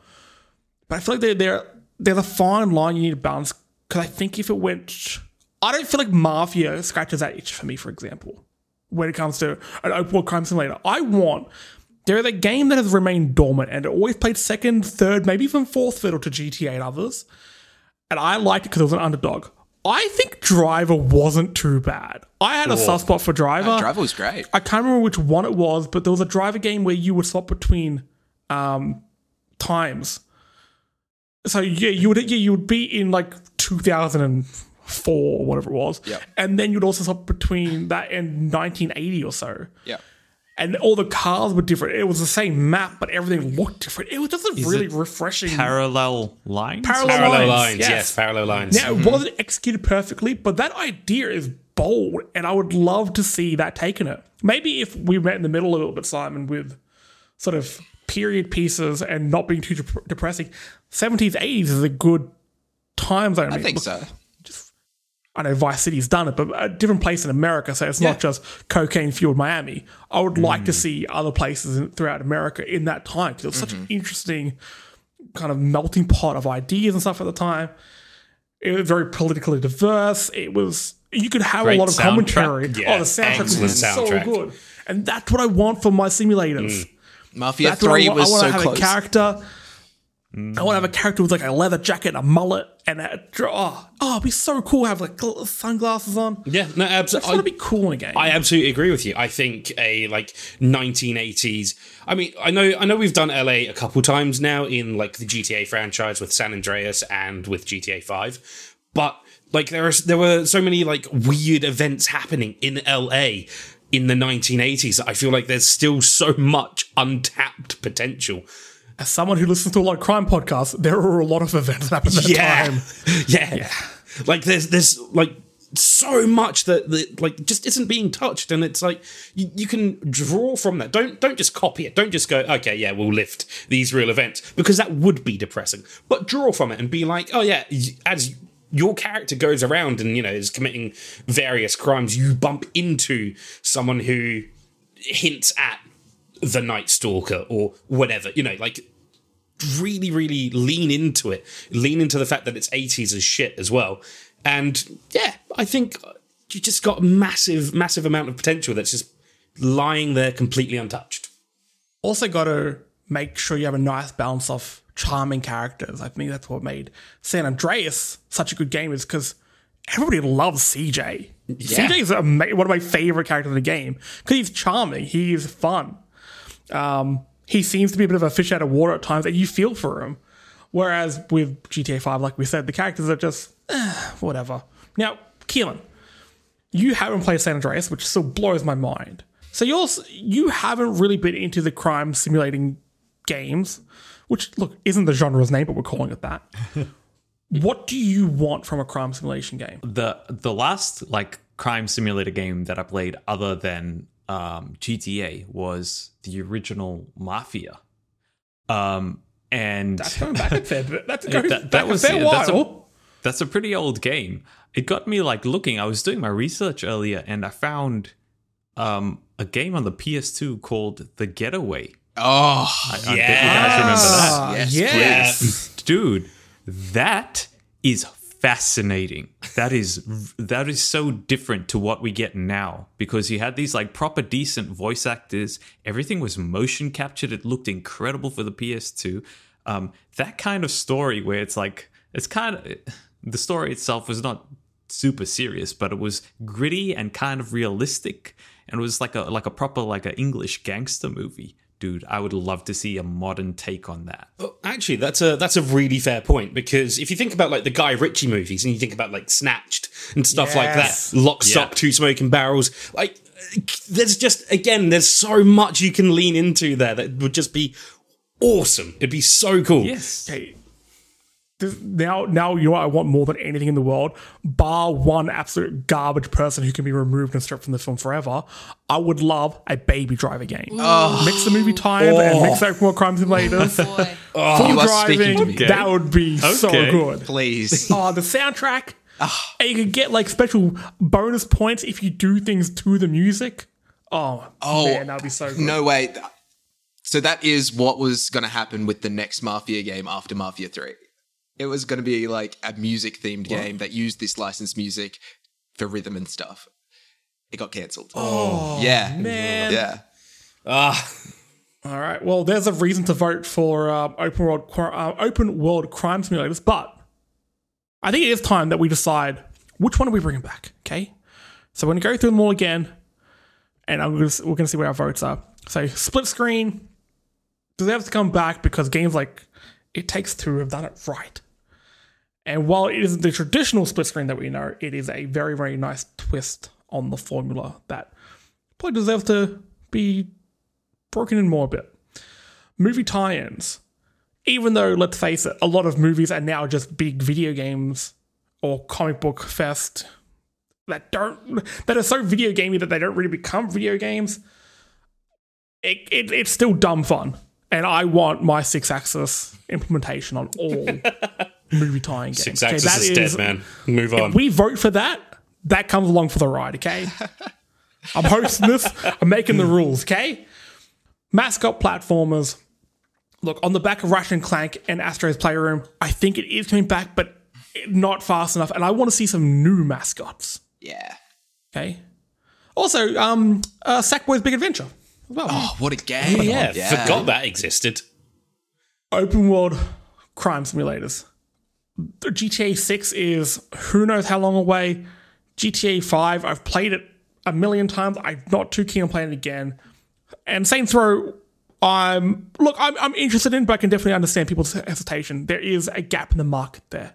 But I feel like there there there's a fine line you need to balance because I think if it went, I don't feel like Mafia scratches that itch for me, for example, when it comes to an open world crime simulator. I want there is a game that has remained dormant and it always played second, third, maybe even fourth fiddle to GTA and others, and I liked it because it was an underdog. I think Driver wasn't too bad. I had a soft spot for Driver. Driver was great. I can't remember which one it was, but there was a driver game where you would swap between um, times. So yeah, you would yeah, you would be in like 2004 or whatever it was, Yep. and then you'd also swap between that and 1980 or so, Yeah. And all the cars were different. It was the same map, but everything looked different. It was just a really it refreshing. Parallel lines? Parallel Parallel lines, lines, yes. yes. parallel lines. Now, it mm-hmm. wasn't executed perfectly, but that idea is bold, and I would love to see that taken it. Maybe if we met in the middle a little bit, Simon, with sort of period pieces and not being too dep- depressing. 70s, 80s is a good time zone. I think so. I know Vice City's done it, but a different place in America, so it's Yeah. not just cocaine fueled Miami. I would like to mm. see other places in, throughout America in that time because it was such an mm-hmm. interesting kind of melting pot of ideas and stuff at the time. It was very politically diverse. It was you could have Great a lot of soundtrack. commentary. Yeah, oh, the soundtrack excellent was so good, and that's what I want for my simulators. Mm. Mafia That's I Three want. was I want so to have close. a character. I want to have a mm. character with like a leather jacket and a mullet and a oh, oh it'd be so cool to have like sunglasses on. Yeah, no, That's absolutely. gonna be cool in a game. I absolutely agree with you. I think a like 1980s. I mean, I know, I know we've done LA a couple times now in like the GTA franchise with San Andreas and with GTA 5, but like there are there were so many like weird events happening in LA in the 1980s. I feel like there's still so much untapped potential. As someone who listens to a lot of crime podcasts, there are a lot of events that happen at yeah. time. yeah, Like there's there's like so much that, that like just isn't being touched, and it's like you, you can draw from that. Don't don't just copy it. Don't just go okay, yeah, we'll lift these real events because that would be depressing. But draw from it and be like, oh yeah, as your character goes around and you know is committing various crimes, you bump into someone who hints at the Night Stalker or whatever. You know, like really, really lean into it. Lean into the fact that it's 80s as shit as well. And yeah, I think you just got a massive, massive amount of potential that's just lying there completely untouched. Also, got to make sure you have a nice balance of charming characters. I think that's what made San Andreas such a good game, is because everybody loves CJ. CJ is ama- one of my favorite characters in the game because he's charming, he's fun. Um, he seems to be a bit of a fish out of water at times, and you feel for him. Whereas with GTA 5, like we said, the characters are just eh, whatever. Now, Keelan, you haven't played San Andreas, which still blows my mind. So you're you haven't really been into the crime simulating games, which look isn't the genre's name, but we're calling it that. what do you want from a crime simulation game? the the last like crime simulator game that I played other than um, GTA was the original Mafia. Um, and That's going back a fair bit. That's going that- that was- a fair that's a- while. that's a pretty old game. It got me like looking. I was doing my research earlier, and I found um, a game on the PS2 called The Getaway. Oh, I, I bet you guys remember that. Ah, Yes, yes. dude that is fascinating. That is that is so different to what we get now because you had these like proper decent voice actors. Everything was motion captured. It looked incredible for the ps2 um, that kind of story where it's like it's kind of the story itself was not super serious but it was gritty and kind of realistic and it was like a like a proper like an english gangster movie dude i would love to see a modern take on that Oh, Actually, that's a that's a really fair point because if you think about like the Guy Ritchie movies and you think about like Snatched and stuff like that, Lock, Stock, Two Smoking Barrels, like there's just again there's so much you can lean into there that would just be awesome. It'd be so cool. yes Okay. This, now, now you know what I want more than anything in the world, bar one absolute garbage person who can be removed and stripped from the film forever. I would love a Baby Driver game. Mix the movie times and mix open more crime simulators. Oh, boy. Full oh, You are speaking to driving. me. That would be so good. please. Oh, the soundtrack. Ah. and you could get like special bonus points if you do things to the music. Oh, Oh, man, that would be so good. No way. So that is what was going to happen with the next Mafia game after Mafia 3. It was going to be like a music themed game that used this licensed music for rhythm and stuff. It got cancelled. Oh, yeah. man. Yeah. Ah, All right. Well, there's a reason to vote for um, open world uh, open world crime simulators, but I think it is time that we decide which one are we bringing back. Okay. So we're gonna go through them all again, and I'm gonna, we're gonna see where our votes are. So split screen deserves to come back because games like It Takes Two have done it right. And while it isn't the traditional split screen that we know, it is a very very nice twist on the formula that probably deserves to be broken in more a bit. Movie tie ins. Even though, let's face it, a lot of movies are now just big video games or comic book fest that don't that are so video gamey that they don't really become video games. It, it, it's still dumb fun. And I want my Sixaxis implementation on all movie tying games. six Okay, axis that is, dead, man. Move on. we vote for that, that comes along for the ride, okay? I'm hosting this, I'm making the rules, okay? Mascot platformers. Look, on the back of Ratchet and Clank and Astro's Playroom, I think it is coming back, but not fast enough. And I want to see some new mascots, Yeah. okay? Also, um, uh, Sackboy's Big Adventure well. Oh, what a game. Oh, yeah, forgot that existed. open world crime simulators. GTA 6 is who knows how long away. GTA 5, I've played it a million times. I'm not too keen on playing it again. And Saints Row, I'm look, I'm, I'm interested in, but I can definitely understand people's hesitation. There is a gap in the market there.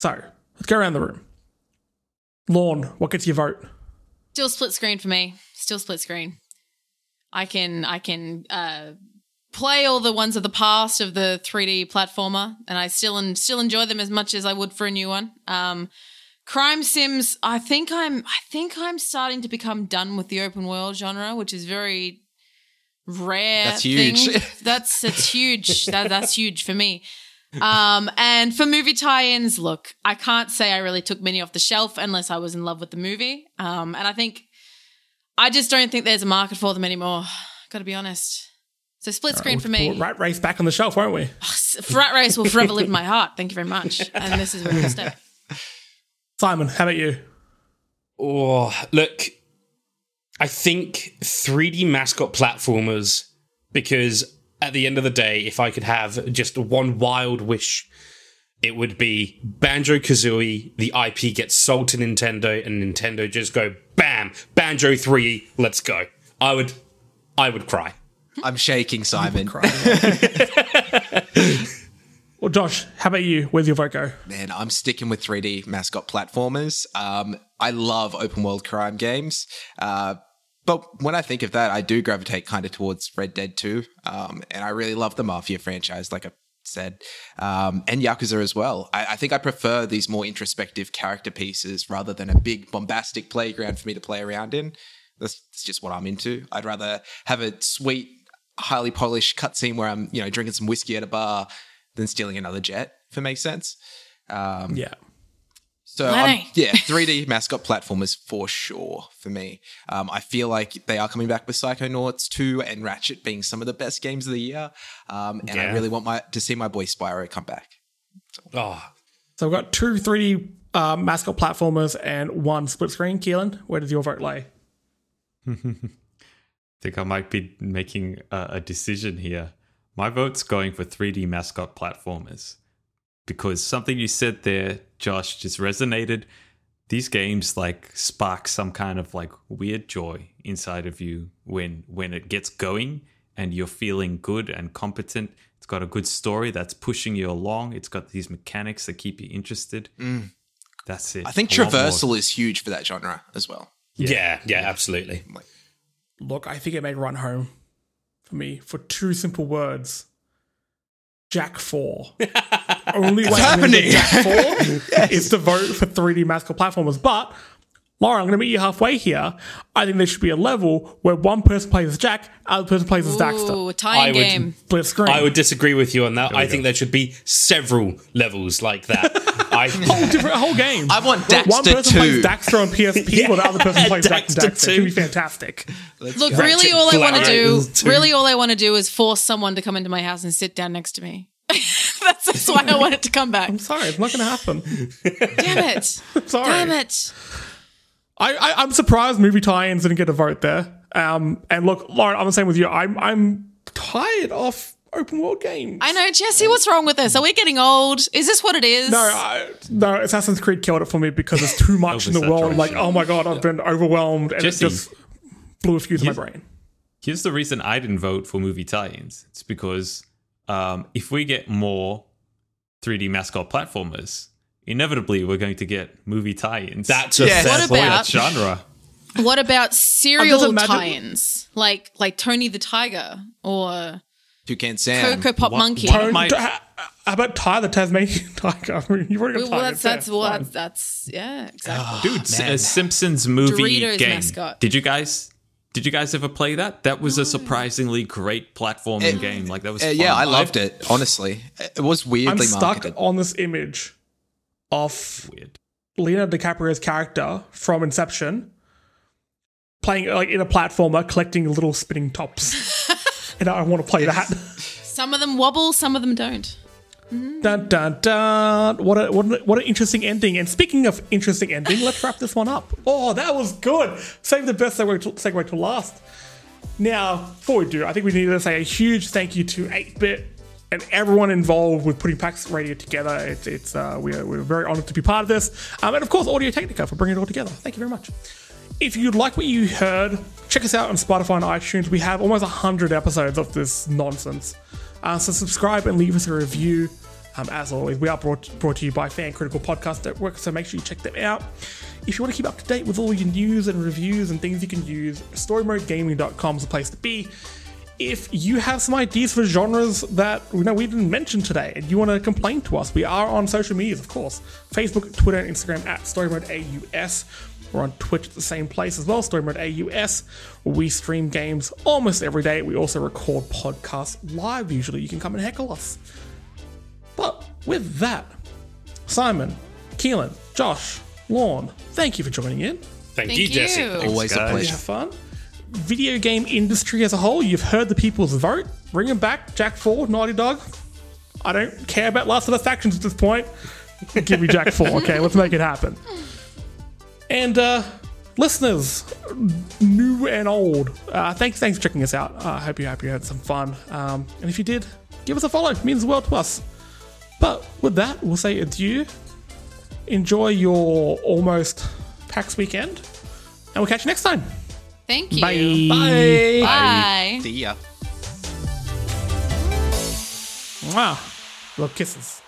So let's go around the room. Lorne, what gets your vote? Still split screen for me. Still split screen. I can I can uh, play all the ones of the past of the 3D platformer, and I still and still enjoy them as much as I would for a new one. Um, crime sims. I think I'm I think I'm starting to become done with the open world genre, which is very rare. That's huge. thing. That's that's huge. that, that's huge for me. Um, and for movie tie-ins, look, I can't say I really took many off the shelf unless I was in love with the movie. Um, and I think I just don't think there's a market for them anymore. Got to be honest. So split screen for me. We'll Rat Race back on the shelf, won't we? Oh, Frat race will forever live in my heart. Thank you very much. And this is where we'll stay. Simon, how about you? Oh, look, I think 3D mascot platformers, because at the end of the day, if I could have just one wild wish, it would be Banjo Kazooie, the IP gets sold to Nintendo, and Nintendo just go, bam, Banjo 3, let's go. I would, I would cry. I'm shaking, Simon. Well, Josh, how about you? Where's your vote go? Man, I'm sticking with 3D mascot platformers. Um, I love open world crime games. Uh, but when I think of that, I do gravitate kind of towards Red Dead 2. Um, and I really love the Mafia franchise. Like, I said, um, and Yakuza as well. I, I think I prefer these more introspective character pieces rather than a big bombastic playground for me to play around in. That's, that's just what I'm into. I'd rather have a sweet, highly polished cutscene where I'm, you know, drinking some whiskey at a bar than stealing another jet. If it makes sense. Um, Yeah. so um, yeah, 3D mascot platformers for sure for me. Um, I feel like they are coming back with Psychonauts 2 and Ratchet being some of the best games of the year. Um, and I really want my to see my boy Spyro come back. Oh, So we've got two 3D uh, mascot platformers and one split screen. Keelan, where does your vote lay? think I might be making a, a decision here. My vote's going for 3D mascot platformers because something you said there, Josh, just resonated. These games like spark some kind of like weird joy inside of you when when it gets going and you're feeling good and competent. It's got a good story that's pushing you along. It's got these mechanics that keep you interested. That's it. Mm. I think I want more. traversal is huge for that genre as well. yeah, yeah, absolutely. Look, I think it may run home for me for two simple words. Jak 4. Only way I'm gonna get happening. Jak 4 is to vote for 3D mascot platformers. But, Laura, I'm going to meet you halfway here. I think there should be a level where one person plays as Jak, other person plays as Daxter. Ooh, a I tie-in would- game. Split screen. I would disagree with you on that. I think there should be several levels like that. I whole different whole game. I want Daxter One Daxter person plays 2. Daxter on PSP, while the other person plays Jak and Daxter Daxter. It could be 2. fantastic. Look, really, all I want to do, really, all I want to do is force someone to come into my house and sit down next to me. that's, that's why I want it to come back. I'm sorry, it's not going to happen. Damn it! Sorry. Damn it! I, I I'm surprised movie tie-ins didn't get a vote there. Um, and look, Lauren, I'm the same with you. I'm I'm tired of open world games. I know, Jesse. What's wrong with us? Are we getting old? Is this what it is? no, I, no, Assassin's Creed killed it for me because there's too much in the world. Like, oh my god, I've been overwhelmed, and Jesse, it just blew a fuse in my brain. Here's the reason I didn't vote for movie tie-ins. It's because um, if we get more 3D mascot platformers, inevitably we're going to get movie tie-ins. that's a Yeah. fair What about- that genre. What about cereal imagine- tie-ins, like like Tony the Tiger or Toucan Sam. Coco Pop What- Monkey? what- Tone- my- t- how how about Ty the Tasmanian Tiger? I mean, you've already got well, Tiger. that's that's well, that's, that's yeah, exactly. Dude, S- uh, Simpsons movie Doritos game. mascot. Did you guys did you guys ever play that? That was a surprisingly great platforming It- game. Like that was Uh, fun. yeah, I loved it. Honestly, it was I'm weirdly stuck marketed. on this image of Weird. Leonardo DiCaprio's character from Inception playing like in a platformer, collecting little spinning tops. and I want to play that. Some of them wobble, some of them don't. dun dun dun. What a what, a, what an interesting ending. And speaking of interesting ending, let's wrap this one up. Oh, that was good. Save the best segue to, segue to last. Now, before we do, I think we need to say a huge thank you to 8-Bit and everyone involved with putting PAX Radio together. It's, it's uh, we're, we're very honored to be part of this. Um, and of course, Audio Technica for bringing it all together. Thank you very much. If you'd like what you heard, check us out on Spotify and iTunes. We have almost 100 episodes of this nonsense. Uh, so subscribe and leave us a review. Um, as always, we are brought, brought to you by Fan Critical Podcast Network, so make sure you check them out. If you want to keep up to date with all your news and reviews and things you can use, storymodegaming.com is the place to be. If you have some ideas for genres that you know we didn't mention today and you want to complain to us, we are on social medias, of course. Facebook, Twitter, and Instagram at StoryModeAUS. We're on Twitch at the same place as well, Story Mode AUS. We stream games almost every day. We also record podcasts live usually. You can come and heckle us. But with that, Simon, Keelan, Josh, Lorne, thank you for joining in. Thank, Thank you, Jesse. you. Always a guys. Did you pleasure. have fun? Video game industry as a whole, you've heard the people's vote. Bring them back. Jak 4, Naughty Dog. I don't care about Last of Us factions at this point. Give me Jak 4, okay? Let's make it happen. And uh, listeners, new and old, uh, thanks, thanks for checking us out. I uh, hope you hope you had some fun. Um, and if you did, give us a follow. It means the world to us. But with that, we'll say adieu. Enjoy your almost PAX weekend, and we'll catch you next time. Thank you. Bye. Bye. Bye. See ya. Wow. Little kisses.